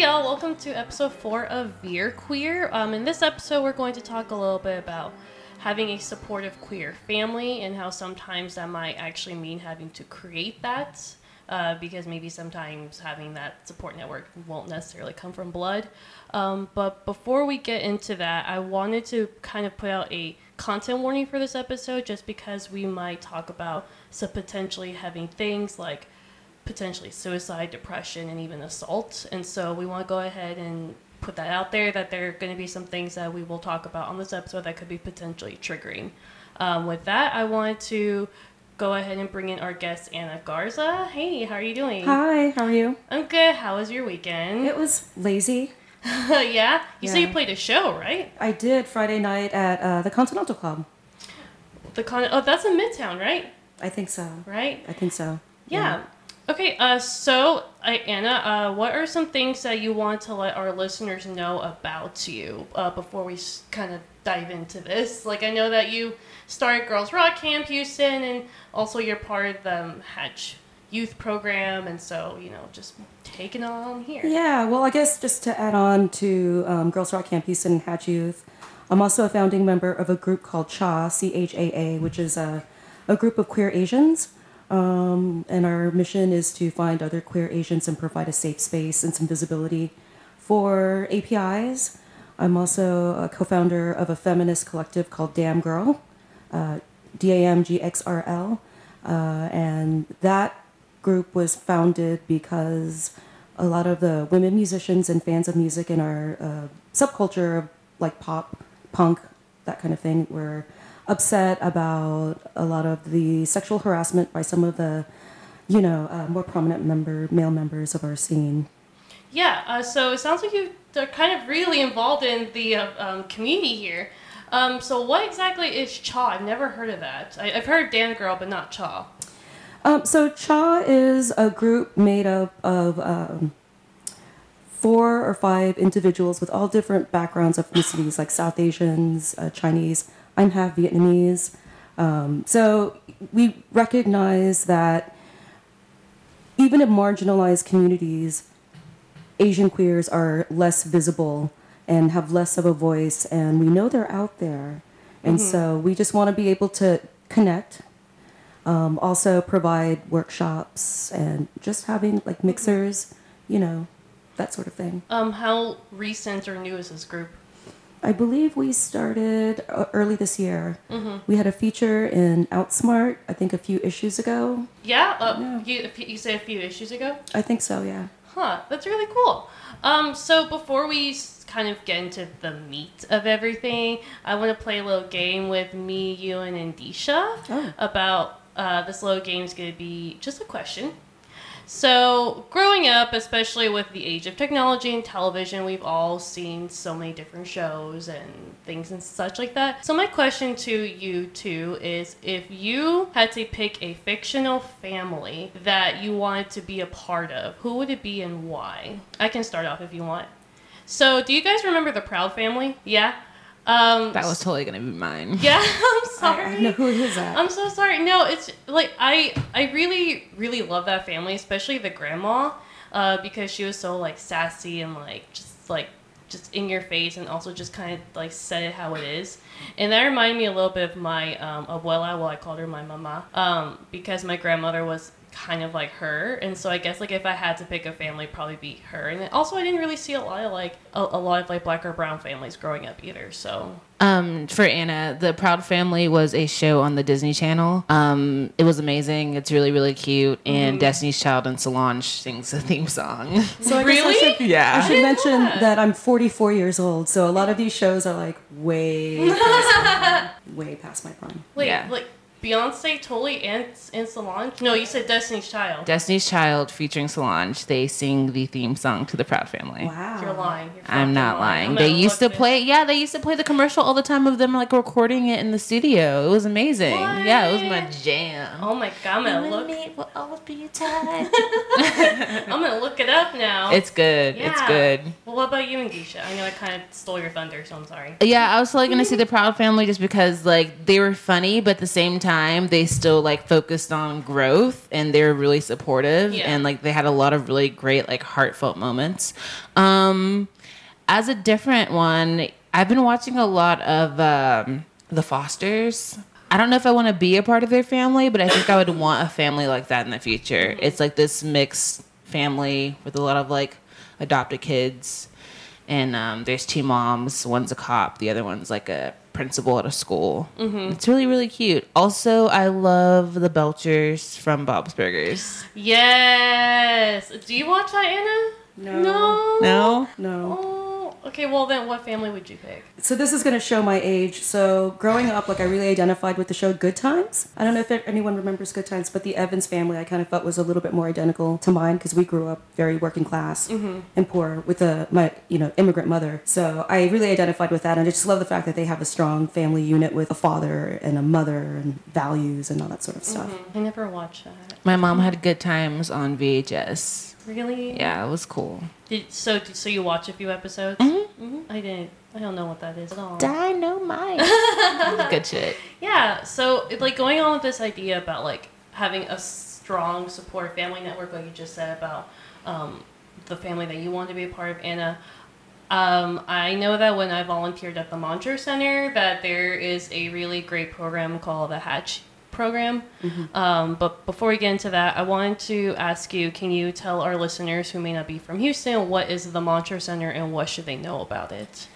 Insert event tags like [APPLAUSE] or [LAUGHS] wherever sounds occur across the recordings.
Y'all, welcome to episode four of Veer Queer. Um, in this episode, we're going to talk a little bit about having a supportive queer family and how sometimes that might actually mean having to create that. Uh, because maybe sometimes having that support network won't necessarily come from blood. Um, but before we get into that, I wanted to kind of put out a content warning for this episode just because we might talk about potentially having things like potentially suicide, depression, and even assault. And so we want to go ahead and put that out there that there are going to be some things that we will talk about on this episode that could be potentially triggering. Um, with that, I wanted to go ahead and bring in our guest Anna Garza. Hey, how are you doing? Hi, how are you? I'm good. How was your weekend? It was lazy. [LAUGHS] yeah, you said you played a show, right? I did Friday night at uh, the Continental Club. The con. Oh, that's in Midtown, right? I think so. Right. I think so. Yeah. Okay. Uh, so uh, Anna, uh, what are some things that you want to let our listeners know about you uh, before we s- kind of dive into this? Like, I know that you started Girls Rock Camp Houston, and also you're part of the um, Hatch Youth Program, and so you know, just taking on here. Yeah, well, I guess just to add on to um, Girls Rock Camp Houston and Hatch Youth, I'm also a founding member of a group called CHA, C H A A, which is a, a group of queer Asians. Um, and our mission is to find other queer Asians and provide a safe space and some visibility for APIs. I'm also a co founder of a feminist collective called Damn Girl, uh, D A M G X R L. Uh, and that group was founded because a lot of the women musicians and fans of music in our uh, subculture like pop, punk, that kind of thing were upset about a lot of the sexual harassment by some of the, you know, uh, more prominent member male members of our scene. Yeah, uh, so it sounds like you are kind of really involved in the uh, um, community here. Um, so what exactly is Cha? I've never heard of that. I, I've heard of Damn Girl, but not Cha. Um, so Cha is a group made up of um, four or five individuals with all different backgrounds, of ethnicities, like South Asians, uh, Chinese. I'm half Vietnamese. Um, so we recognize that even in marginalized communities, Asian queers are less visible and have less of a voice, and we know they're out there. And so we just want to be able to connect um, also provide workshops and just having like mixers, you know, that sort of thing. Um, how recent or new is this group? I believe we started uh, early this year. Mm-hmm. We had a feature in Outsmart, I think a few issues ago. Yeah, uh, Yeah. You, you said a few issues ago. I think so, yeah. Huh, that's really cool. Um, so before we kind of get into the meat of everything, I want to play a little game with me, you, and Indisha Oh. about uh, this little game is going to be just a question. So, growing up, especially with the age of technology and television, we've all seen so many different shows and things and such like that. So, my question to you two is if you had to pick a fictional family that you wanted to be a part of, who would it be and why? I can start off if you want. So, do you guys remember the Proud Family? Yeah? Um, That was totally gonna be mine. yeah, [LAUGHS] I'm I, sorry. I know who is that. I'm so sorry. No, it's like I I really really love that family, especially the grandma, uh, because she was so like sassy and like just like just in your face and also just kind of like said it how it is. And that reminded me a little bit of my um, abuela. Well, I called her my mama um, because my grandmother was kind of like her, and so I guess like if I had to pick a family, it'd probably be her. And then also, I didn't really see a lot of like a, a lot of like black or brown families growing up either. So Um, for Anna, the Proud Family was a show on the Disney Channel. Um, it was amazing. It's really really cute, and Destiny's Child and Solange sings the theme song. [LAUGHS] so I Really? I should, Yeah. I should mention that. that. I'm 44 years old, so a lot of these shows are like way past my, way past my prime. wait, Yeah. like Beyonce totally and and Solange? No, you said Destiny's Child. Destiny's Child featuring Solange. They sing the theme song to the Proud Family. Wow. You're lying. You're I'm not I'm lying. gonna They used to look play, yeah, they used to play the commercial all the time of them like recording it in the studio. It was amazing. Yeah, it was my jam. Oh my god, I'm gonna look. will always be tied. [LAUGHS] [LAUGHS] I'm gonna look it up now. It's good. It's good. Well, what about you and Geisha? I know I kind of stole your thunder, so I'm sorry. Yeah, I was like gonna see the Proud Family just because like they were funny, but at the same time they still like focused on growth and they were really supportive Yeah. and like they had a lot of really great like heartfelt moments. Um, as a different one, I've been watching a lot of um, the Fosters. I don't know if I want to be a part of their family, but I think I would want a family like that in the future. It's like this mixed family with a lot of like adopted kids and um, there's two moms. One's a cop, the other one's like a principal at a school. Mm-hmm. It's really really cute. Also, I love the Belchers from Bob's Burgers. Yes. Do you watch that, Anna? No. No. No, No. Oh, okay. Well, then, what family would you pick? So this is going to show my age. So growing up, like I really identified with the show Good Times. I don't know if anyone remembers Good Times, but the Evans family I kind of felt was a little bit more identical to mine because we grew up very working class mm-hmm. and poor with a my you know immigrant mother. So I really identified with that, and I just love the fact that they have a strong family unit with a father and a mother and values and all that sort of stuff. Mm-hmm. I never watched that. my mom had good times on VHS. Really? Yeah, it was cool. Did, so, did, so you watch a few episodes? Mm-hmm. I didn't. I don't know what that is at all. Dynamite. [LAUGHS] good shit. Yeah, so it, like going on with this idea about like having a strong support family network, like you just said about um, the family that you want to be a part of, Anna. Um, I know that when I volunteered at the Montrose Center, that there is a really great program called the Hatch program. Um, but before we get into that, I wanted to ask you: Can you tell our listeners who may not be from Houston what is the Montrose Center and what should they know about it?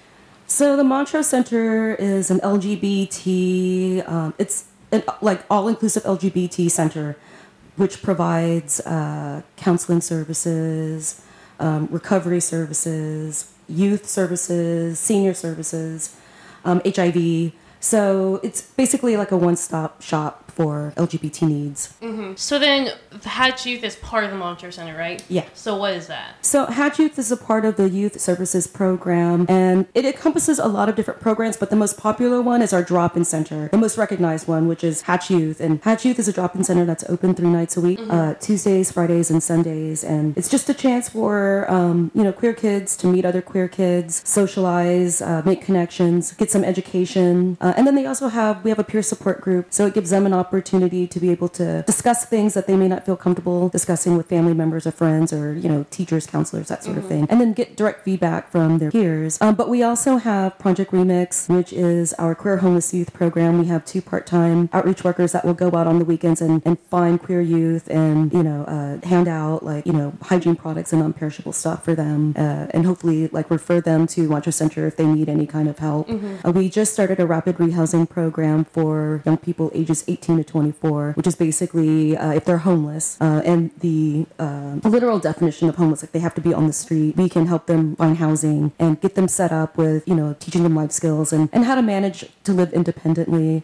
So the Montrose Center is an LGBT. Um, it's an like all-inclusive LGBT center, which provides uh, counseling services, um, recovery services, youth services, senior services, um, HIV. So it's basically like a one-stop shop for LGBT needs. So then, Hatch Youth is part of the Montrose Center, right? Yeah. So what is that? So Hatch Youth is a part of the Youth Services Program, and it encompasses a lot of different programs, but the most popular one is our drop-in center, the most recognized one, which is Hatch Youth. And Hatch Youth is a drop-in center that's open three nights a week, uh, Tuesdays, Fridays, and Sundays, and it's just a chance for um, you know queer kids to meet other queer kids, socialize, uh, make connections, get some education, uh, and then they also have we have a peer support group, so it gives them an opportunity to be able to discuss things that they may not feel comfortable discussing with family members or friends or you know teachers, counselors, that sort of thing, and then get direct feedback from their peers. Um, but we also have Project Remix, which is our queer homeless youth program. We have two part-time outreach workers that will go out on the weekends and, and find queer youth and you know uh, hand out like you know hygiene products and non-perishable stuff for them, uh, and hopefully like refer them to Montrose Center if they need any kind of help. Uh, we just started a rapid rehousing program for young people ages 18 to 24, which is basically uh, if they're homeless, uh, and the uh, literal definition of homeless, like they have to be on the street. We can help them find housing and get them set up with, you know, teaching them life skills and, and how to manage to live independently.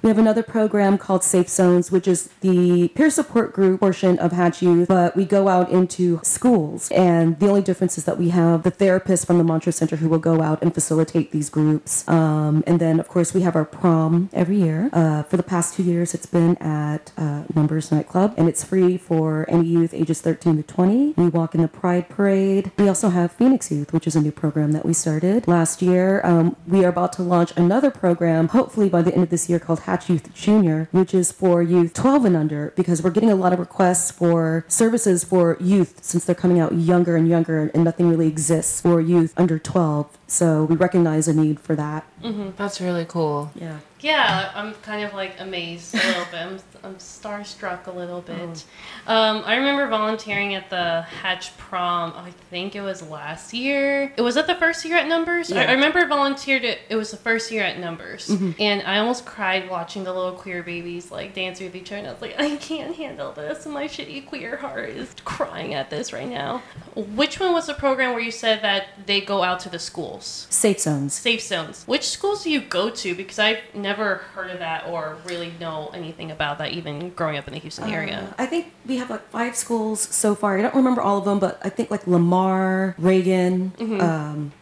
We have another program called Safe Zones, which is the peer support group portion of Hatch Youth, but we go out into schools. And the only difference is that we have the therapists from the Montrose Center who will go out and facilitate these groups. Um, and then, of course, we have our prom every year. Uh, for the past two years, it's been at uh, Numbers Nightclub, and it's free for any youth ages 13 to 20. We walk in the Pride Parade. We also have Phoenix Youth, which is a new program that we started last year. Um, we are about to launch another program, hopefully by the end of this year, called Hatch Youth Junior, which is for youth 12 and under, because we're getting a lot of requests for services for youth since they're coming out younger and younger, and nothing really exists for youth under 12. So we recognize a need for that. Mm-hmm. That's really cool. Yeah. Yeah, I'm kind of like amazed a little bit. I'm, I'm starstruck a little bit. Um, I remember volunteering at the Hatch prom. I think it was last year. It was at the first year at Numbers. I, Yeah. I remember I volunteered. It, it was the first year at Numbers, and I almost cried watching the little queer babies like dance with each other. And I was like, I can't handle this. My shitty queer heart is crying at this right now. Which one was the program where you said that they go out to the schools? Safe zones. safe zones. Which schools do you go to? Because I've never heard of that or really know anything about that, even growing up in the Houston area. Uh, I think we have like five schools so far. I don't remember all of them, but I think like Lamar, Reagan, um,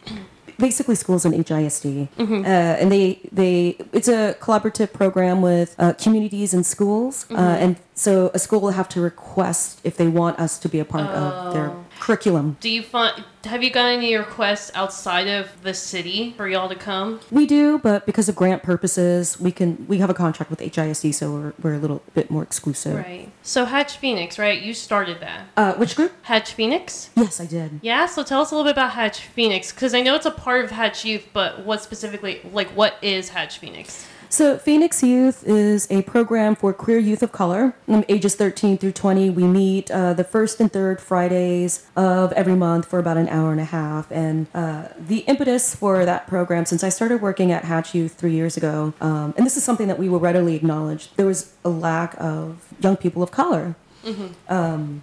basically schools in HISD, uh, and they they it's a collaborative program with uh, communities and schools, uh, and so a school will have to request if they want us to be a part of their curriculum. Do you find have you got any requests outside of the city for y'all to come? We do, but because of grant purposes, we can we have a contract with HISD, so we're, we're a little bit more exclusive. Right. So Hatch Phoenix, right? You started that. Uh, which group? Hatch Phoenix? Yes, I did. Yeah, so tell us a little bit about Hatch Phoenix because I know it's a part of Hatch Youth, but what specifically like what is Hatch Phoenix? So, Phoenix Youth is a program for queer youth of color, um, ages 13 through 20. We meet uh, the first and third Fridays of every month for about an hour and a half. And uh, the impetus for that program, since I started working at Hatch Youth three years ago, um, and this is something that we will readily acknowledge, there was a lack of young people of color.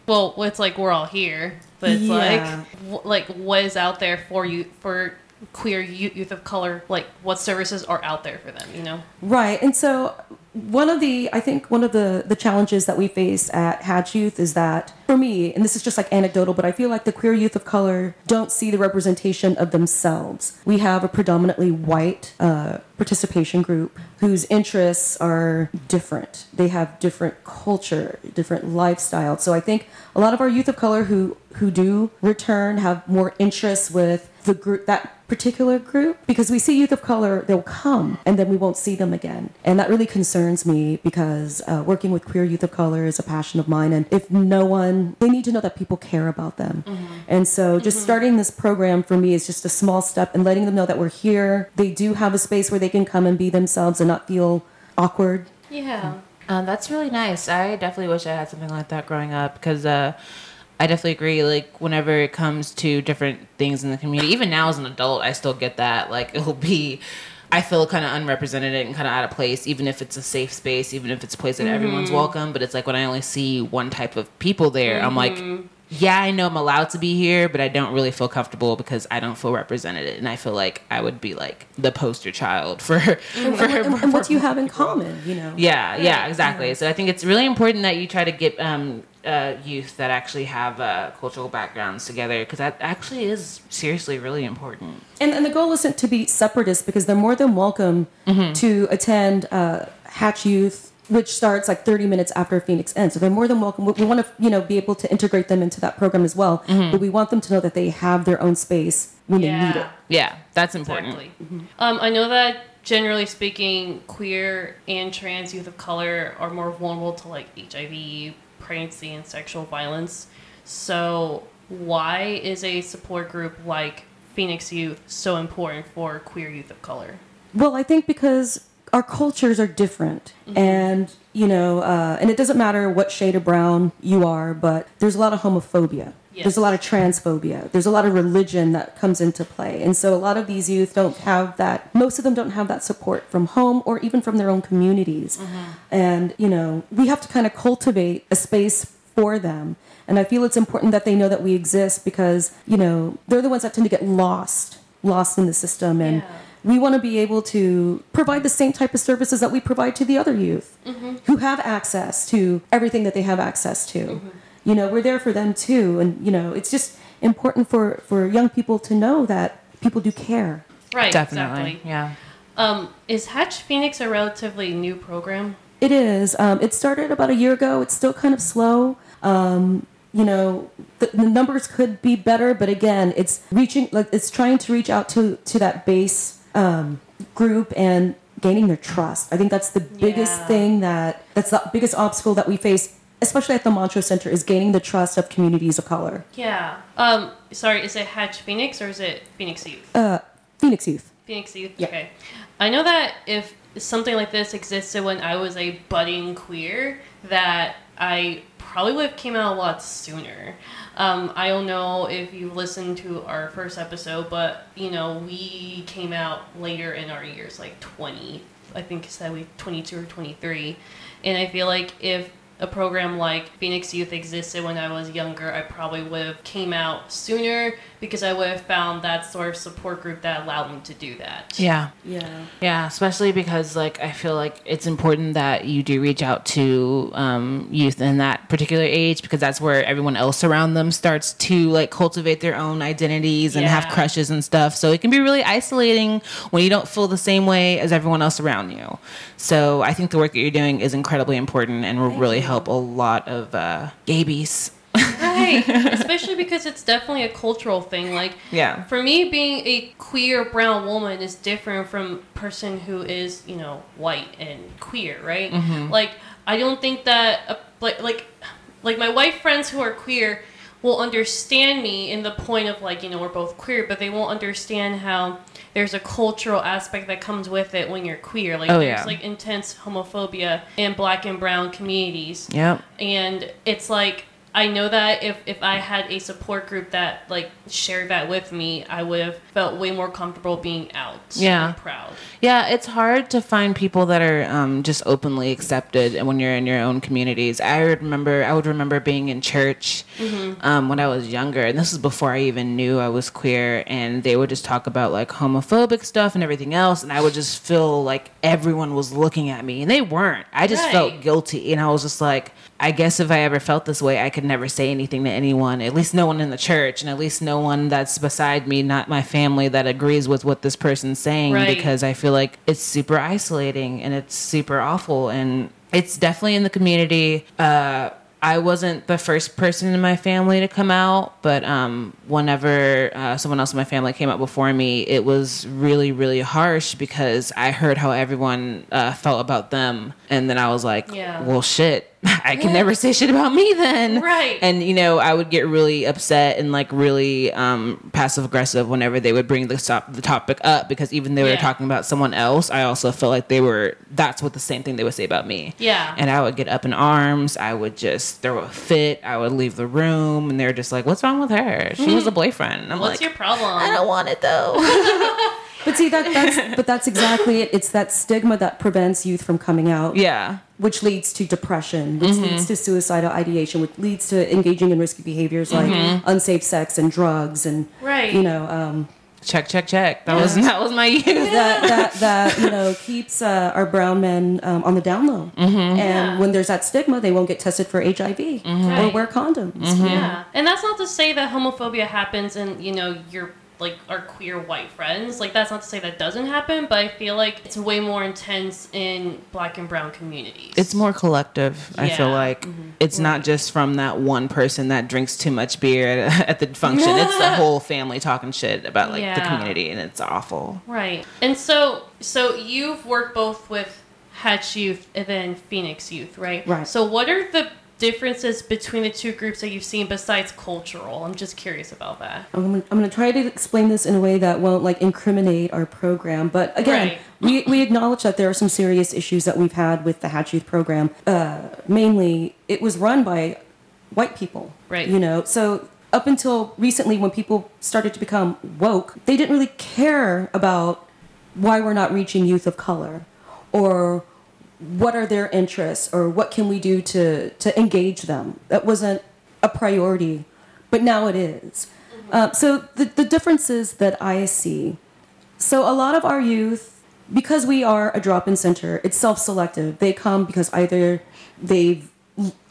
Well, it's like we're all here, but it's Yeah. like w- like what is out there for you for queer you- youth of color? Like what services are out there for them? You know? Right. And so one of the I think one of the the challenges that we face at Hatch Youth is that for me, and this is just like anecdotal, but I feel like the queer youth of color don't see the representation of themselves. We have a predominantly white uh, participation group whose interests are different. They have different culture, different lifestyle. So I think a lot of our youth of color who who do return have more interests with the group that particular group because we see youth of color they'll come and then we won't see them again. And that really concerns me because uh, working with queer youth of color is a passion of mine and if no one they need to know that people care about them. And so just starting this program for me is just a small step and letting them know that we're here. They do have a space where they can come and be themselves and not feel awkward. Yeah. Um, that's really nice. I definitely wish I had something like that growing up because uh, I definitely agree. Like whenever it comes to different things in the community, even now as an adult, I still get that. Like it'll be, I feel kind of unrepresented and kind of out of place, even if it's a safe space, even if it's a place that everyone's welcome. But it's like when I only see one type of people there, I'm like. Yeah, I know I'm allowed to be here, but I don't really feel comfortable because I don't feel represented, and I feel like I would be like the poster child for [LAUGHS] for, and, and what do you have in common you know yeah, yeah, exactly. So I think it's really important that you try to get um, uh, youth that actually have uh, cultural backgrounds together because that actually is seriously really important. And, and the goal isn't to be separatist because they're more than welcome to attend uh, Hatch Youth, which starts like 30 minutes after Phoenix ends. So they're more than welcome. We, we want to, you know, be able to integrate them into that program as well. But we want them to know that they have their own space when they need it. Yeah, that's important. Exactly. Um, I know that generally speaking, queer and trans youth of color are more vulnerable to like HIV, pregnancy, and sexual violence. So, why is a support group like Phoenix Youth so important for queer youth of color? Well, I think because our cultures are different, and you know, uh, and it doesn't matter what shade of brown you are, but there's a lot of homophobia. There's a lot of transphobia. There's a lot of religion that comes into play, and so a lot of these youth don't have that. Most of them don't have that support from home or even from their own communities, mm-hmm. and you know, we have to kind of cultivate a space for them. And I feel it's important that they know that we exist because you know they're the ones that tend to get lost, lost in the system, and Yeah. we want to be able to provide the same type of services that we provide to the other youth mm-hmm. who have access to everything that they have access to. Mm-hmm. You know, we're there for them too. And, you know, it's just important for, for young people to know that people do care. Right, Definitely. exactly. Yeah. Um, is Hatch Phoenix a relatively new program? It is. Um, it started about a year ago. It's still kind of slow. Um, you know, the, the numbers could be better, but again, it's reaching, like, it's trying to reach out to, to that base um, group and gaining their trust. I think that's the biggest Yeah. thing that, that's the biggest obstacle that we face, especially at the Montrose Center, is gaining the trust of communities of color. Yeah. Um, sorry, is it Hatch Phoenix or is it Phoenix Youth? Uh, Phoenix Youth. Phoenix Youth. Yeah. Okay. I know that if something like this existed when I was a budding queer, that I probably would have came out a lot sooner. Um, I don't know if you listened to our first episode, but you know we came out later in our years, like twenty. I think it said we twenty two or twenty three, and I feel like if a program like Phoenix Youth existed when I was younger, I probably would have came out sooner because I would have found that sort of support group that allowed me to do that. Yeah. Yeah. Yeah, especially because like I feel like it's important that you do reach out to um, youth in that particular age because that's where everyone else around them starts to like cultivate their own identities and have crushes and stuff. So it can be really isolating when you don't feel the same way as everyone else around you. So I think the work that you're doing is incredibly important and will really help a lot of uh, gabies. right. [LAUGHS] Especially because it's definitely a cultural thing. Like, Yeah. for me, being a queer brown woman is different from person who is, you know, white and queer, right? Mm-hmm. Like, I don't think that uh, like like like my white friends who are queer will understand me in the point of like you know we're both queer, but they won't understand how there's a cultural aspect that comes with it when you're queer. Like Oh, there's yeah. like intense homophobia in black and brown communities Yep. and it's like I know that if if I had a support group that like shared that with me, I would have felt way more comfortable being out. Yeah. and proud. Yeah, it's hard to find people that are um, just openly accepted when you're in your own communities. I remember, I would remember being in church um, when I was younger, and this was before I even knew I was queer. And they would just talk about like homophobic stuff and everything else, and I would just feel like everyone was looking at me, and they weren't. I just Right. felt guilty, and I was just like, I guess if I ever felt this way, I could never say anything to anyone. At least no one in the church, and at least no one that's beside me, not my family, that agrees with what this person's saying, Right. because I feel like it's super isolating and it's super awful, and it's definitely in the community. Uh, I wasn't the first person in my family to come out, but um, whenever uh, someone else in my family came out before me, it was really, really harsh because I heard how everyone uh, felt about them, and then I was like, Yeah. "Well, shit, [LAUGHS] I can never say shit about me then." Right. And you know, I would get really upset and like really um, passive aggressive whenever they would bring the top, the topic up because even though they were talking about someone else, I also felt like they were. That's what the same thing they would say about me. Yeah. And I would get up in arms. I would just throw a fit. I would leave the room, and they're just like, "What's wrong with her? She was a boyfriend." And I'm like What's like, your problem? "I don't want it though." [LAUGHS] [LAUGHS] But see that that's but that's exactly it. It's that stigma that prevents youth from coming out, yeah. which leads to depression, which leads to suicidal ideation, which leads to engaging in risky behaviors like unsafe sex and drugs and Right. you know um, Check, check, check. That was that was my youth. that that that you know keeps uh, our brown men um, on the down low. And Yeah. when there's that stigma, they won't get tested for HIV or Right. wear condoms. Yeah, and that's not to say that homophobia happens in you know your like our queer white friends. Like that's not to say that doesn't happen, but I feel like it's way more intense in black and brown communities. It's more collective. I feel Yeah. like mm-hmm. it's not just from that one person that drinks too much beer at, [LAUGHS] at the function. it's the [LAUGHS] whole family talking shit about like the community, and it's awful. right. And so so you've worked both with Hatch Youth and then Phoenix Youth, right? Right. So what are the differences between the two groups that you've seen besides cultural? I'm just curious about that. I'm gonna, I'm gonna try to explain this in a way that won't like incriminate our program, but again, Right. we, we acknowledge that there are some serious issues that we've had with the Hatch Youth program. Uh, mainly, it was run by white people, Right. You know, so up until recently, when people started to become woke, they didn't really care about why we're not reaching youth of color, or what are their interests, or what can we do to to engage them. That wasn't a priority, but now it is. Uh, so the, the differences that I see, so a lot of our youth, because we are a drop-in center, it's self-selective. They come because either they've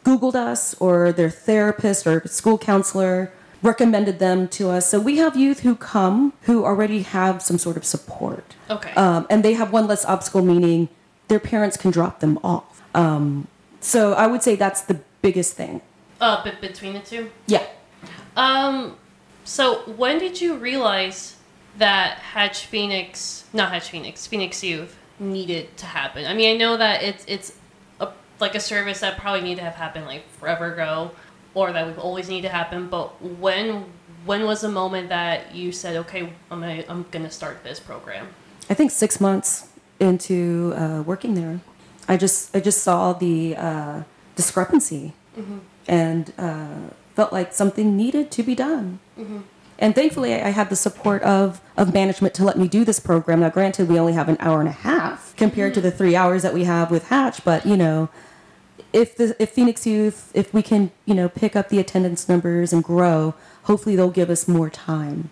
Googled us or their therapist or school counselor recommended them to us. So we have youth who come who already have some sort of support. Okay. Um, and they have one less obstacle, meaning their parents can drop them off. Um, so I would say that's the biggest thing. uh, but between the two. Yeah. Um, so when did you realize that Hatch Phoenix, not Hatch Phoenix, Phoenix Youth needed to happen? I mean, I know that it's it's a, like a service that probably need to have happened like forever ago, or that we've always need to happen. But when when was the moment that you said, okay, I'm gonna, I'm gonna start this program? I think six months into uh, working there, I just I just saw the uh, discrepancy, and uh, felt like something needed to be done. And thankfully, I I had the support of of management to let me do this program. Now, granted, we only have an hour and a half compared to the three hours that we have with Hatch, but you know. If the if Phoenix Youth if we can you know pick up the attendance numbers and grow, hopefully they'll give us more time.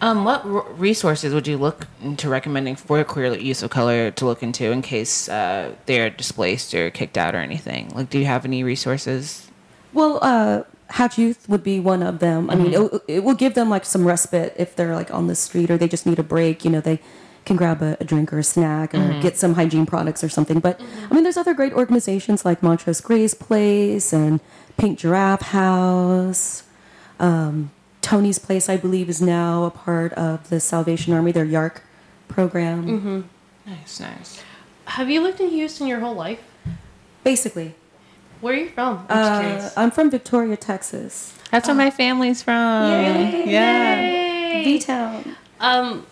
Um, what r- resources would you look into recommending for queer use of color to look into in case uh, they're displaced or kicked out or anything? Like, do you have any resources? Well, uh, Hatch Youth would be one of them. I mean, Mm-hmm. it, it will give them like some respite if they're like on the street or they just need a break. You know, they can grab a, a drink or a snack or Mm-hmm. get some hygiene products or something. But I mean, there's other great organizations like Montrose Grace Place and Pink Giraffe House. Um, Tony's Place, I believe, is now a part of the Salvation Army, their YARC program. Nice, nice. Have you lived in Houston your whole life? Basically, Where are you from? I'm uh. I'm from Victoria, Texas. That's where my family's from. Yay. Yeah. V Town. Um,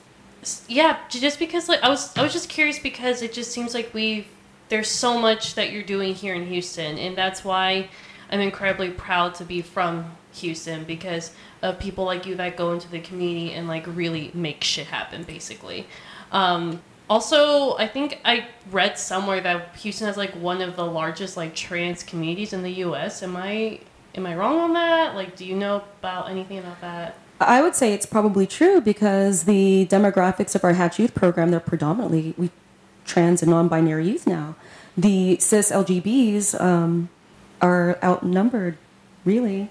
yeah, just because like I was, I was just curious because it just seems like we there's so much that you're doing here in Houston, and that's why I'm incredibly proud to be from Houston because of people like you that go into the community and like really make shit happen, basically. Um, also, I think I read somewhere that Houston has like one of the largest like trans communities in the U.S. Am I am I wrong on that? Like, do you know about anything about that? I would say it's probably true because the demographics of our Hatch Youth program, they're predominantly we trans and non-binary youth now. The cis LGBs um, are outnumbered, really.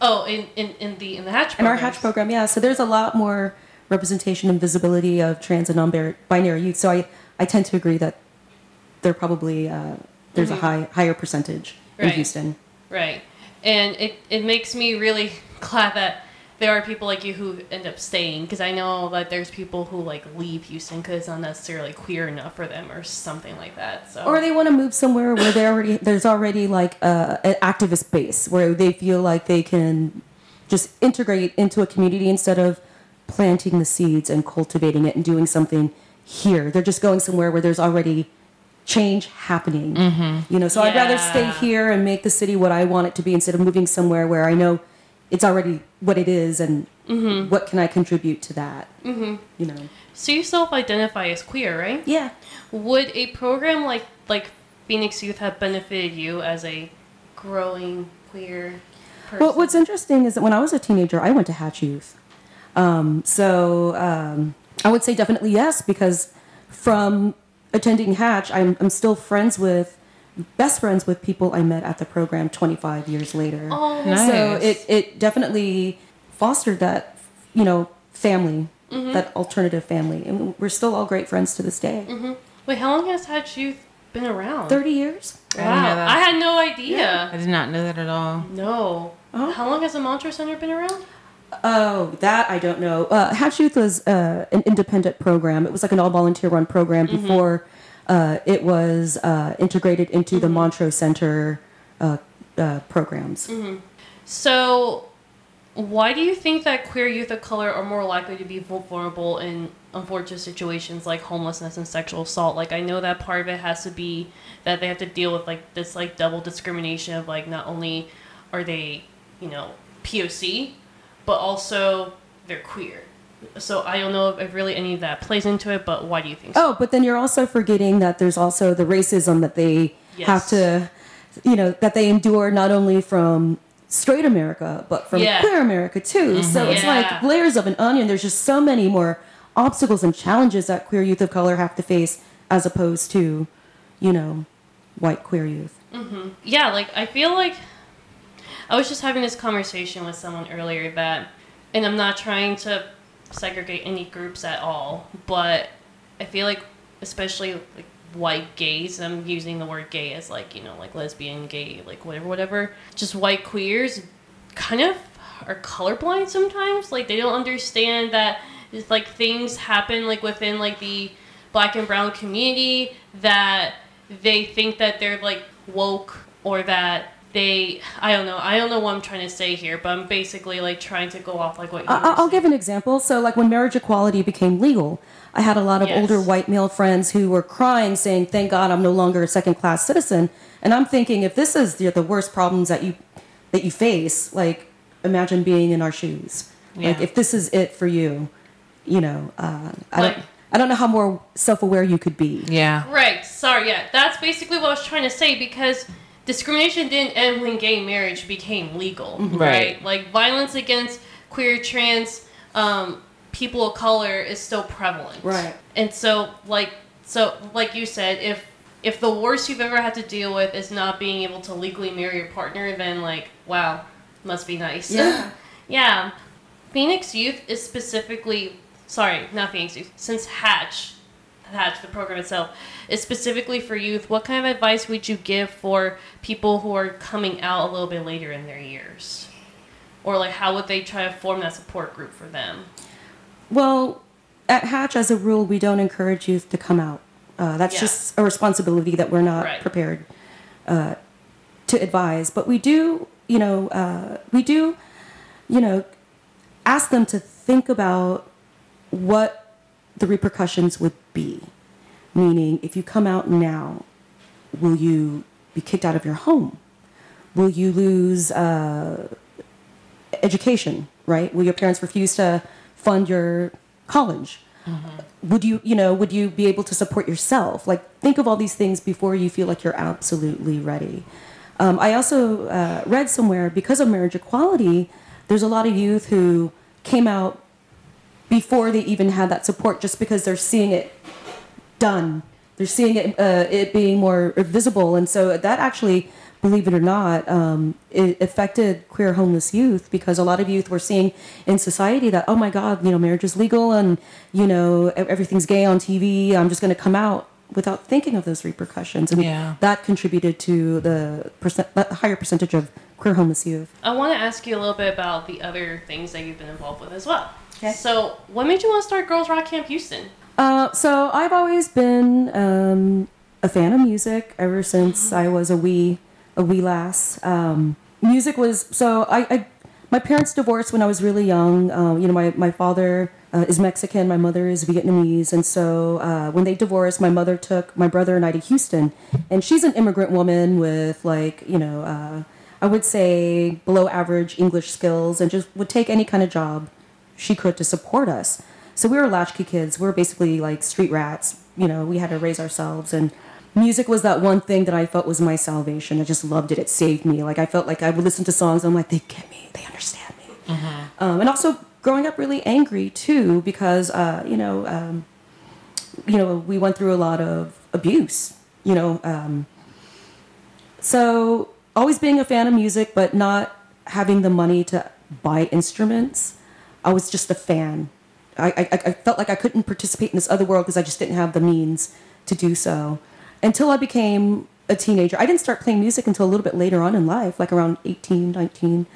Oh, in, in, in the in the Hatch In our. Hatch program, yeah. So there's a lot more representation and visibility of trans and non-binary youth. So I, I tend to agree that there probably uh, there's a high higher percentage in Right. Houston. Right. And it, it makes me really [LAUGHS] glad that there are people like you who end up staying because I know that there's people who like leave Houston because it's not necessarily queer enough for them or something like that. So Or they want to move somewhere where they already there's already like a, an activist base where they feel like they can just integrate into a community instead of planting the seeds and cultivating it and doing something here. They're just going somewhere where there's already change happening. Mm-hmm. You know, so I'd rather stay here and make the city what I want it to be instead of moving somewhere where I know it's already what it is and what can I contribute to that. Mm-hmm. You know. so you self-identify as queer, right? Yeah. Would a program like like Phoenix Youth have benefited you as a growing queer person? Well, what's interesting is that when I was a teenager, I went to Hatch Youth. Um, so um, I would say definitely yes, because from attending Hatch, I'm, I'm still friends with, best friends with people I met at the program 25 years later. oh, Nice. So it, it definitely fostered that, you know, family, Mm-hmm. that alternative family. And we're still all great friends to this day. wait, how long has Hatch Youth been around? 30 years? I didn't know Wow, that. I had no idea. I did not know that at all. No. Oh. How long has the Montrose Center been around? Oh, that I don't know. Uh, Hatch Youth was uh, an independent program. It was like an all volunteer run program before uh, it was uh, integrated into the Montrose Center uh, uh, programs. So, why do you think that queer youth of color are more likely to be vulnerable in unfortunate situations like homelessness and sexual assault? Like, I know that part of it has to be that they have to deal with like this like double discrimination of like not only are they, you know, POC, but also they're queer. So I don't know if really any of that plays into it, but why do you think so? Oh, but then you're also forgetting that there's also the racism that they Yes. have to, you know, that they endure not only from straight America, but from Yeah. queer America too. Mm-hmm. So it's Yeah. like layers of an onion. There's just so many more obstacles and challenges that queer youth of color have to face as opposed to, you know, white queer youth. Mm-hmm. yeah, like I feel like I was just having this conversation with someone earlier that, and I'm not trying to segregate any groups at all, but I feel like, especially like white gays, I'm using the word gay as like, you know, like lesbian, gay, like whatever, whatever, just white queers kind of are colorblind sometimes. Like they don't understand that it's like things happen like within like the black and brown community that they think that they're like woke or that they I don't know I don't know what I'm trying to say here but I'm basically like trying to go off like what you I, i'll give an example. So, like when marriage equality became legal, I had a lot of Yes. older white male friends who were crying, saying, "Thank God I'm no longer a second class citizen." And I'm thinking, if this is the, the worst problems that you that you face, like imagine being in our shoes. yeah. Like if this is it for you, you know, uh, I Like- don't. I don't know how more self-aware you could be. Yeah. Right. Sorry. Yeah. That's basically what I was trying to say because discrimination didn't end when gay marriage became legal. Mm-hmm. Right. Right. Like violence against queer, trans, um, people of color is still prevalent. Right. And so, like, so like you said, if if the worst you've ever had to deal with is not being able to legally marry your partner, then like, wow, must be nice. Yeah. [LAUGHS] yeah. Phoenix Youth is specifically sorry, not Phoenix Youth. Since Hatch attached to the program itself is specifically for youth. What kind of advice would you give for people who are coming out a little bit later in their years? Or like how would they try to form that support group for them? Well, at Hatch, as a rule, we don't encourage youth to come out. Uh, that's Yeah. just a responsibility that we're not Right. prepared uh, to advise. But we do, you know, uh, we do, you know, ask them to think about what the repercussions would be. Meaning, if you come out now, will you be kicked out of your home? Will you lose uh, education? Right? Will your parents refuse to fund your college? Would you, you know, would you be able to support yourself? Like, think of all these things before you feel like you're absolutely ready. Um, I also uh, read somewhere because of marriage equality, there's a lot of youth who came out before they even had that support just because they're seeing it done. They're seeing it, uh, it being more visible. And so that actually, believe it or not, um, it affected queer homeless youth because a lot of youth were seeing in society that, oh my God, you know, marriage is legal and, you know, e- everything's gay on TV. I'm just going to come out without thinking of those repercussions. And Yeah. that contributed to the percent, the higher percentage of queer homeless youth. I want to ask you a little bit about the other things that you've been involved with as well. Okay. So, what made you want to start Girls Rock Camp Houston? Uh, so I've always been um, a fan of music ever since I was a wee a wee lass. Um, music was so I, I my parents divorced when I was really young. Um, you know, my my father uh, is Mexican, my mother is Vietnamese, and so uh, when they divorced, my mother took my brother and I to Houston, and she's an immigrant woman with like you know. Uh, I would say below average English skills and just would take any kind of job she could to support us. So we were latchkey kids. We were basically like street rats. You know, we had to raise ourselves. And music was that one thing that I felt was my salvation. I just loved it. It saved me. Like I felt like I would listen to songs. I'm like, they get me. They understand me. Um, and also growing up really angry too, because uh, you know, um, you know, we went through a lot of abuse. You know, um, so always being a fan of music, but not having the money to buy instruments. I was just a fan. I, I, I felt like I couldn't participate in this other world because I just didn't have the means to do so. Until I became a teenager. I didn't start playing music until a little bit later on in life, like around 18, 19,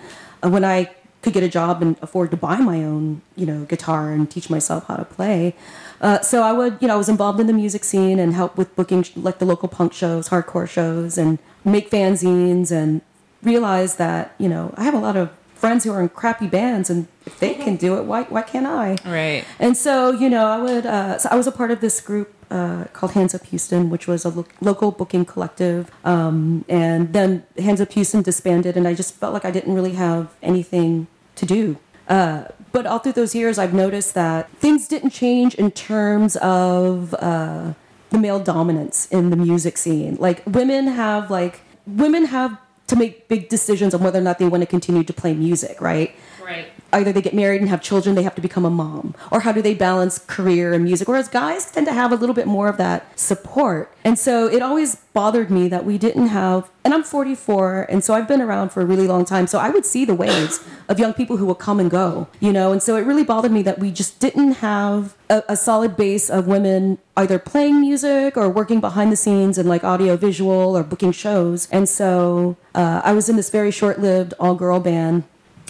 uh, when I could get a job and afford to buy my own, you know, guitar and teach myself how to play. Uh, so I would, you know, I was involved in the music scene and help with booking like the local punk shows, hardcore shows, and make fanzines and realize that, you know, I have a lot of friends who are in crappy bands and if they can do it, why, why can't I? Right. And so, you know, I would. Uh, so I was a part of this group uh, called Hands Up Houston, which was a lo- local booking collective. Um, and then Hands Up Houston disbanded, and I just felt like I didn't really have anything to do. Uh, but all through those years, I've noticed that things didn't change in terms of uh, the male dominance in the music scene. Like women have like women have to make big decisions on whether or not they want to continue to play music, right? Right. Either they get married and have children, they have to become a mom, or how do they balance career and music? Whereas guys tend to have a little bit more of that support. And so it always bothered me that we didn't have, and I'm 44, and so I've been around for a really long time. So I would see the waves of young people who would come and go, you know, and so it really bothered me that we just didn't have a, a solid base of women either playing music or working behind the scenes in like audio visual or booking shows. And so uh, I was in this very short lived all girl band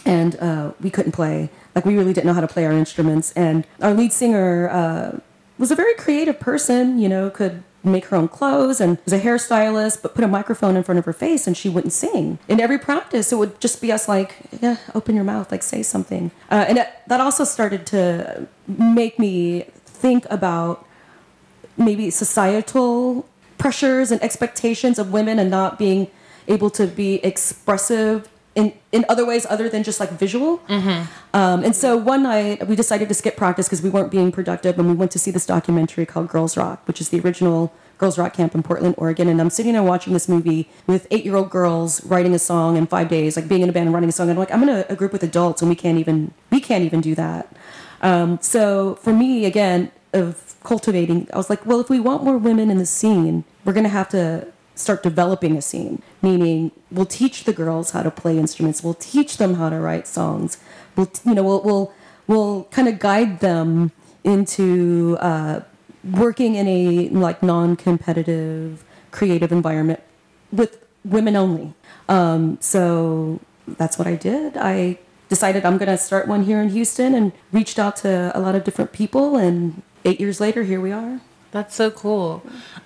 and uh, we couldn't play. Like we really didn't know how to play our instruments. And our lead singer uh, was a very creative person. You know, could make her own clothes and was a hairstylist, but put a microphone in front of her face and she wouldn't sing. In every practice, it would just be us like, yeah, open your mouth, like say something. Uh, and that, that also started to make me think about maybe societal pressures and expectations of women and not being able to be expressive in, in other ways other than just like visual. Um, and so one night we decided to skip practice because we weren't being productive and we went to see this documentary called Girls Rock, which is the original Girls Rock camp in Portland, Oregon. And I'm sitting there watching this movie with eight year old girls writing a song in five days, like being in a band and writing a song. And I'm like, I'm in a, a group with adults and we can't even, we can't even do that. Um, so for me, again, of cultivating, I was like, well, if we want more women in the scene, we're going to have to start developing a scene. Meaning, we'll teach the girls how to play instruments. We'll teach them how to write songs. We'll, you know, we'll we'll, we'll kind of guide them into uh, working in a like non-competitive creative environment with women only. Um, so that's what I did. I decided I'm going to start one here in Houston and reached out to a lot of different people. And eight years later, here we are. That's so cool.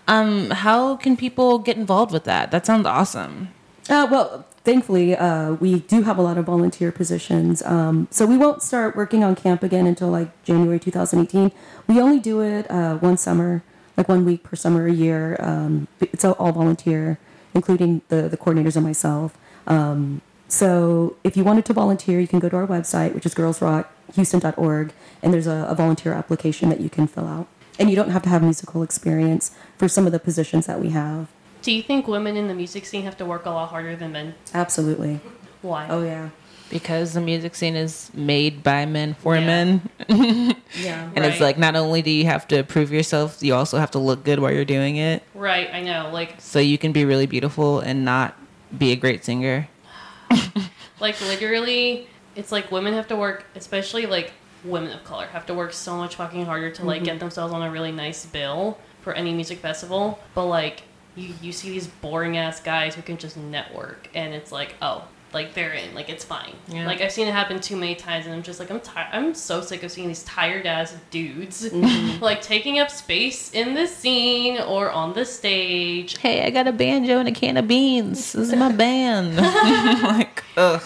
Um, how can people get involved with that? That sounds awesome. Uh, well, thankfully, uh, we do have a lot of volunteer positions. Um, so we won't start working on camp again until like January 2018. We only do it uh, one summer, like one week per summer a year. Um, it's all volunteer, including the, the coordinators and myself. Um, so if you wanted to volunteer, you can go to our website, which is girlsrockhouston.org, and there's a, a volunteer application that you can fill out. And you don't have to have musical experience for some of the positions that we have. Do you think women in the music scene have to work a lot harder than men? Absolutely. Why? Oh, yeah. Because the music scene is made by men for Yeah. men. [LAUGHS] Yeah. And it's like not only do you have to prove yourself, you also have to look good while you're doing it. Right, I know. Like So you can be really beautiful and not be a great singer. [SIGHS] like literally it's like women have to work especially like women of color have to work so much fucking harder to like get mm-hmm. themselves on a really nice bill for any music festival but like you you see these boring ass guys who can just network and it's like oh like they're in like it's fine Yeah. like i've seen it happen too many times and i'm just like i'm tired i'm so sick of seeing these tired ass dudes mm-hmm. [LAUGHS] like taking up space in the scene or on the stage Hey, I got a banjo and a can of beans. This is my band. [LAUGHS] [LAUGHS] like, ugh.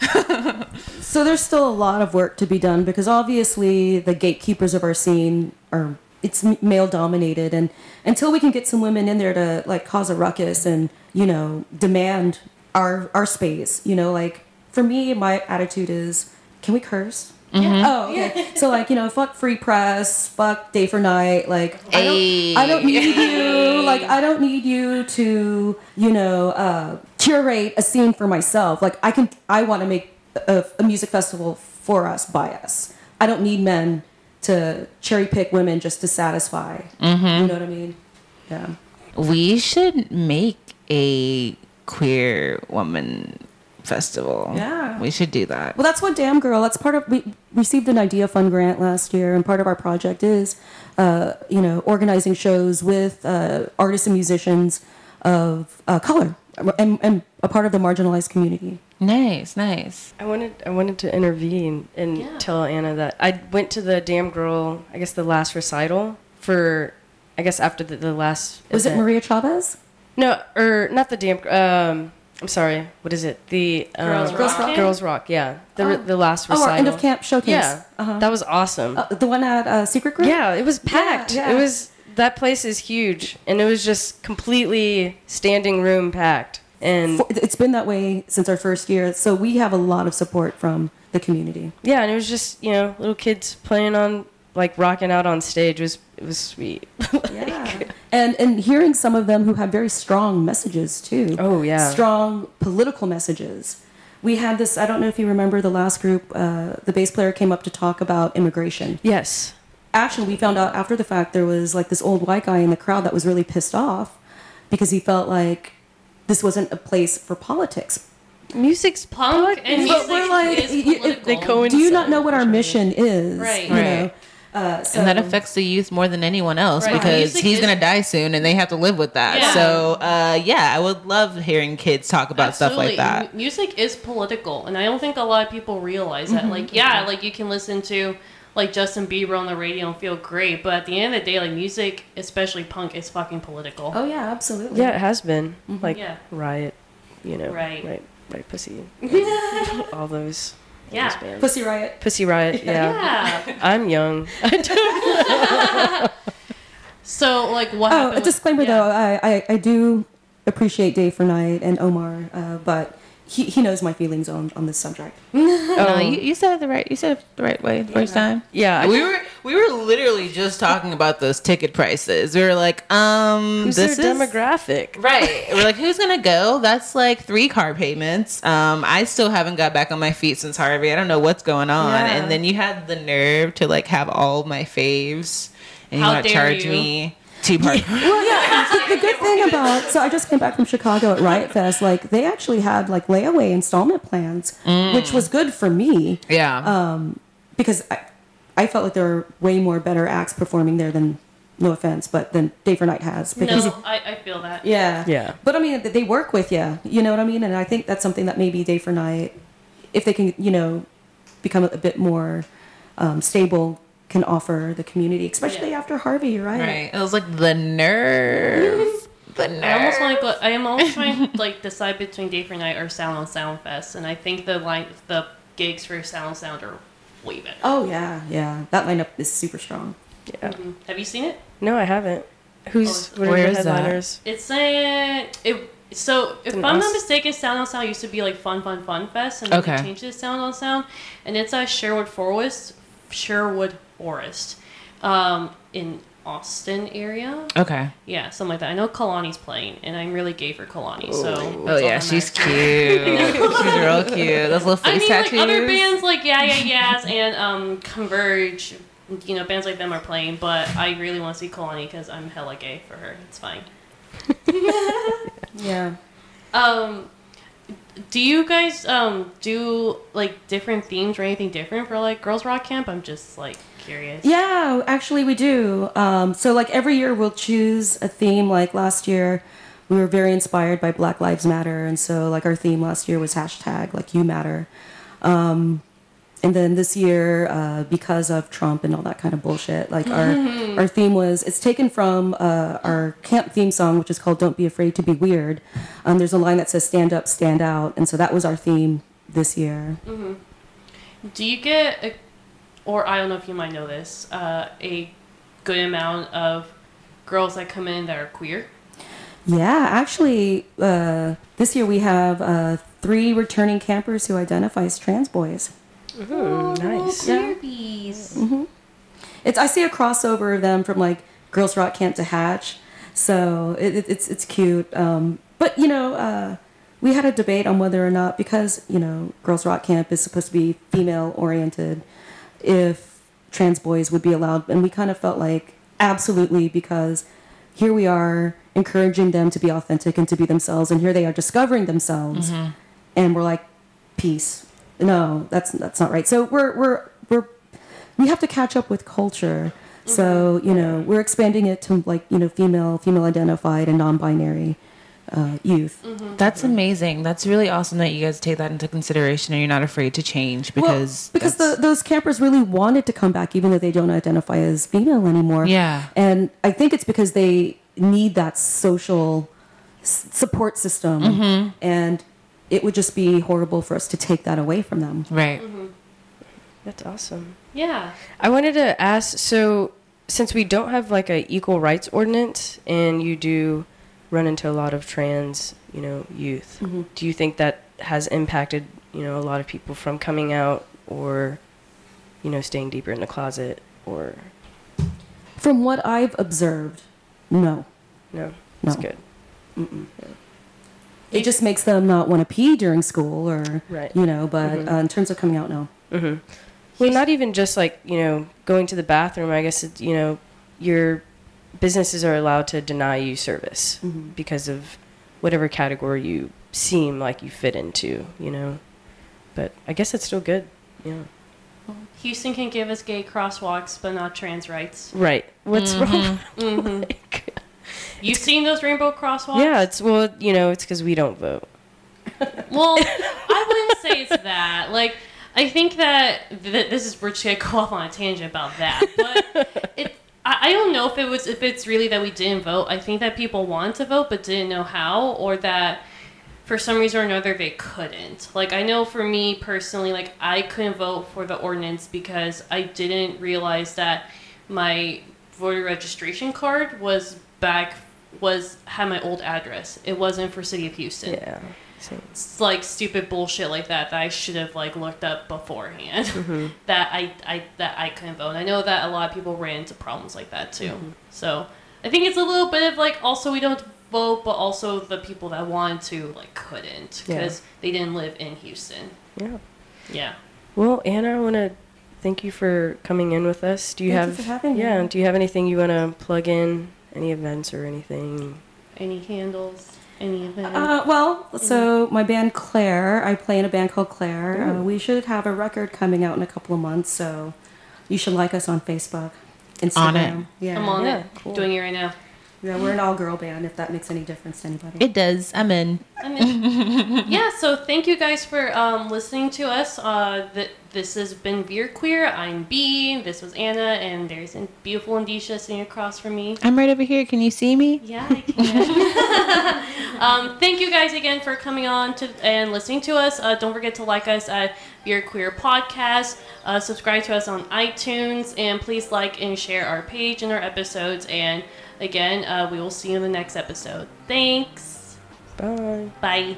[LAUGHS] So there's still a lot of work to be done because obviously the gatekeepers of our scene are it's male dominated and until we can get some women in there to like cause a ruckus and you know demand our our space you know like for me my attitude is can we curse Yeah. Oh, okay. So like you know, fuck free press, fuck day for night. Like I don't, I don't need you. Like [LAUGHS] I don't need you to you know uh, curate a scene for myself. Like I can, I want to make a, a music festival for us by us. I don't need men to cherry pick women just to satisfy. Mm-hmm. You know what I mean? Yeah. We should make a queer woman festival. Yeah. We should do that. Well, that's what Damn Girl. That's part of. We received an Idea Fund grant last year, and part of our project is, uh, you know, organizing shows with uh, artists and musicians of uh, color and, and a part of the marginalized community. Nice, nice. I wanted I wanted to intervene and Yeah. tell Anna that I went to the Damn Girl, I guess the last recital for, I guess after the, the last. Was it. Maria Chavez? No, or not the Damn. Um, I'm sorry. What is it? The um, Girls Girls Rock? Rock? Girls Rock. Yeah, the Oh. the last Oh, recital. our end of camp showcase. Yeah, Uh-huh. that was awesome. Uh, the one at uh, Secret Group. Yeah, it was packed. yeah. It was that place is huge, and it was just completely standing room packed. And For- It's been that way since our first year, so we have a lot of support from the community. yeah, and it was just you know little kids playing on like rocking out on stage was it was sweet. [LAUGHS] Yeah. and and hearing some of them who have very strong messages too. Oh, yeah. Strong political messages. We had this. I don't know if you remember the last group. Uh, the bass player came up to talk about immigration. yes. Actually, we found out after the fact there was like this old white guy in the crowd that was really pissed off because he felt like this wasn't a place for politics. Music's punk and But music we're like, is you- political. they coincide. Do you not know what our mission is? Right. You know. Uh, so, and that affects the youth more than anyone else Right. because he's is- gonna die soon and they have to live with that. Yeah. So uh, yeah, I would love hearing kids talk about stuff like that. M- music is political, and I don't think a lot of people realize that. Like, yeah, like you can listen to like Justin Bieber on the radio and feel great, but at the end of the day, like music, especially punk, is fucking political. Oh yeah, absolutely. Yeah, it has been like Yeah. riot, you know, Right. right, right, pussy, [LAUGHS] all those, all Yeah. those bands. Pussy Riot. Pussy Riot. [LAUGHS] Yeah. Yeah. I'm young. [LAUGHS] I don't. So, like, what Oh, happened? a with- disclaimer yeah. though, I, I, I do appreciate Day for Night and Omar, uh, but he, he knows my feelings on, on this subject. [LAUGHS] No, Oh. you, you said it the right. You said it the right way the first time. Yeah, we were we were literally just talking about those ticket prices. We were like, um, Who's this their is demographic? right. [LAUGHS] We're like, who's gonna go? That's like three car payments. Um, I still haven't got back on my feet since Harvey. I don't know what's going on. Yeah. And then you had the nerve to like have all my faves, and you How want to charge you. me two part. [LAUGHS] Well, yeah, the, the good thing about, so I just came back from Chicago at Riot Fest, like they actually had like layaway installment plans, which was good for me yeah. Um, because I, I felt like there were way more better acts performing there than, no offense, but then day for night has because No, I, I feel that. yeah, Yeah. But I mean, they work with you. You know what I mean? And I think that's something that maybe day for night, if they can, you know, become a bit more um, stable, can offer the community, especially Yeah. after Harvey. Right? Right. It was like the nerve. [LAUGHS] The nerve. I almost want to go. I am almost trying [LAUGHS] to like decide between Day for Night or Sound on Sound Fest, and I think the line the gigs for Sound on Sound are way better. Oh yeah, yeah. That lineup is super strong. Yeah. Mhm. Have you seen it? No, I haven't. Who's Oh, what are where the is that? headliners? It's a it. So if I'm not mistaken, Sound on Sound used to be like Fun Fun Fun Fest, and then Okay. they changed it to Sound on Sound, and it's at Sherwood Forest, Sherwood Forest, um, in Austin area. okay. Yeah, something like that. I know Kehlani's playing, and I'm really gay for Kehlani, so. Oh yeah, she's cute. [LAUGHS] she's real cute. Those little face I face mean, tattoos. like other bands like Yeah Yeah Yeahs and um, Converge, you know, bands like them are playing, but I really want to see Kehlani because I'm hella gay for her. It's fine. [LAUGHS] Yeah. Um, do you guys um do like different themes or anything different for like Girls Rock Camp? I'm just like curious. Yeah, actually, we do. Um, so, like every year, we'll choose a theme. Like last year, we were very inspired by Black Lives Matter, and so like our theme last year was hashtag like You Matter. Um, and then this year, uh, because of Trump and all that kind of bullshit, like our [LAUGHS] our theme was it's taken from uh, our camp theme song, which is called "Don't Be Afraid to Be Weird." Um, there's a line that says "Stand up, stand out," and so that was our theme this year. Do you get, a, or I don't know if you might know this, uh, a good amount of girls that come in that are queer? Yeah, actually, uh, this year we have uh, three returning campers who identify as trans boys. Ooh, nice. Queer bees. It's I see a crossover of them from like Girls Rock Camp to Hatch, so it, it, it's it's cute. Um, but you know, uh, we had a debate on whether or not because you know Girls Rock Camp is supposed to be female oriented, if trans boys would be allowed, and we kind of felt like absolutely because here we are encouraging them to be authentic and to be themselves, and here they are discovering themselves, mm-hmm. and we're like, peace. No, that's that's not right. So we're we're we're we have to catch up with culture. So mm-hmm. you know we're expanding it to like you know female female identified and non-binary uh, youth. That's amazing. That's really awesome that you guys take that into consideration and you're not afraid to change because well, because the, those campers really wanted to come back even though they don't identify as female anymore. Yeah. and I think it's because they need that social s- support system, Mm-hmm. and it would just be horrible for us to take that away from them. right. That's awesome. Yeah. I wanted to ask so since we don't have like a equal rights ordinance and you do run into a lot of trans, you know, youth, Mm-hmm. do you think that has impacted, you know, a lot of people from coming out or you know, staying deeper in the closet or From what I've observed, no. no? That's No. good. It just makes them not want to pee during school or, Right. you know, but uh, in terms of coming out, no. Mm-hmm. Well, not even just like you know going to the bathroom. I guess it's, you know your businesses are allowed to deny you service because of whatever category you seem like you fit into. You know, but I guess it's still good. Yeah. Houston can give us gay crosswalks, but not trans rights. Right. What's wrong? [LAUGHS] Mm-hmm. [LAUGHS] Like, You've seen those rainbow crosswalks? yeah. It's well, you know, it's because we don't vote. [LAUGHS] Well, I wouldn't say it's that. Like, I think that th- this is we're just gonna go off on a tangent about that, but it. I I don't know if it was if it's really that we didn't vote. I think that people wanted to vote but didn't know how, or that for some reason or another they couldn't. Like I know for me personally, like I couldn't vote for the ordinance because I didn't realize that my voter registration card was back was had my old address. It wasn't for City of Houston Yeah. Same. s- like stupid bullshit like that that I should have like looked up beforehand. [LAUGHS] Mm-hmm. that I, I that I couldn't vote. And I know that a lot of people ran into problems like that too. Mm-hmm. So I think it's a little bit of like also we don't vote, but also the people that wanted to like couldn't Yeah. because they didn't live in Houston. Yeah. Yeah. Well, Anna, I want to thank you for coming in with us. Do you Thank you have for having me. yeah? Do you have anything you want to plug in? Any events or anything? Any candles? Any event? Uh, well, so my band Claire, I play in a band called Claire. Uh, we should have a record coming out in a couple of months, so you should like us on Facebook. Instagram. On it. Yeah. I'm on Yeah, it. cool. Doing it right now. Yeah, we're an all girl band. If that makes any difference to anybody. It does. I'm in. I'm in. [LAUGHS] yeah, so thank you guys for um, listening to us. Uh, th- this has been Veer Queer. I'm B. This was Anna, and there's a beautiful Indisha sitting across from me. I'm right over here. Can you see me? Yeah, I can. [LAUGHS] um, thank you guys again for coming on to and listening to us. Uh, don't forget to like us at Veer Queer Podcast. Uh, subscribe to us on iTunes, and please like and share our page and our episodes. And again, uh, we will see you in the next episode. Thanks. Bye. Bye.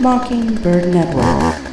Mockingbird Network.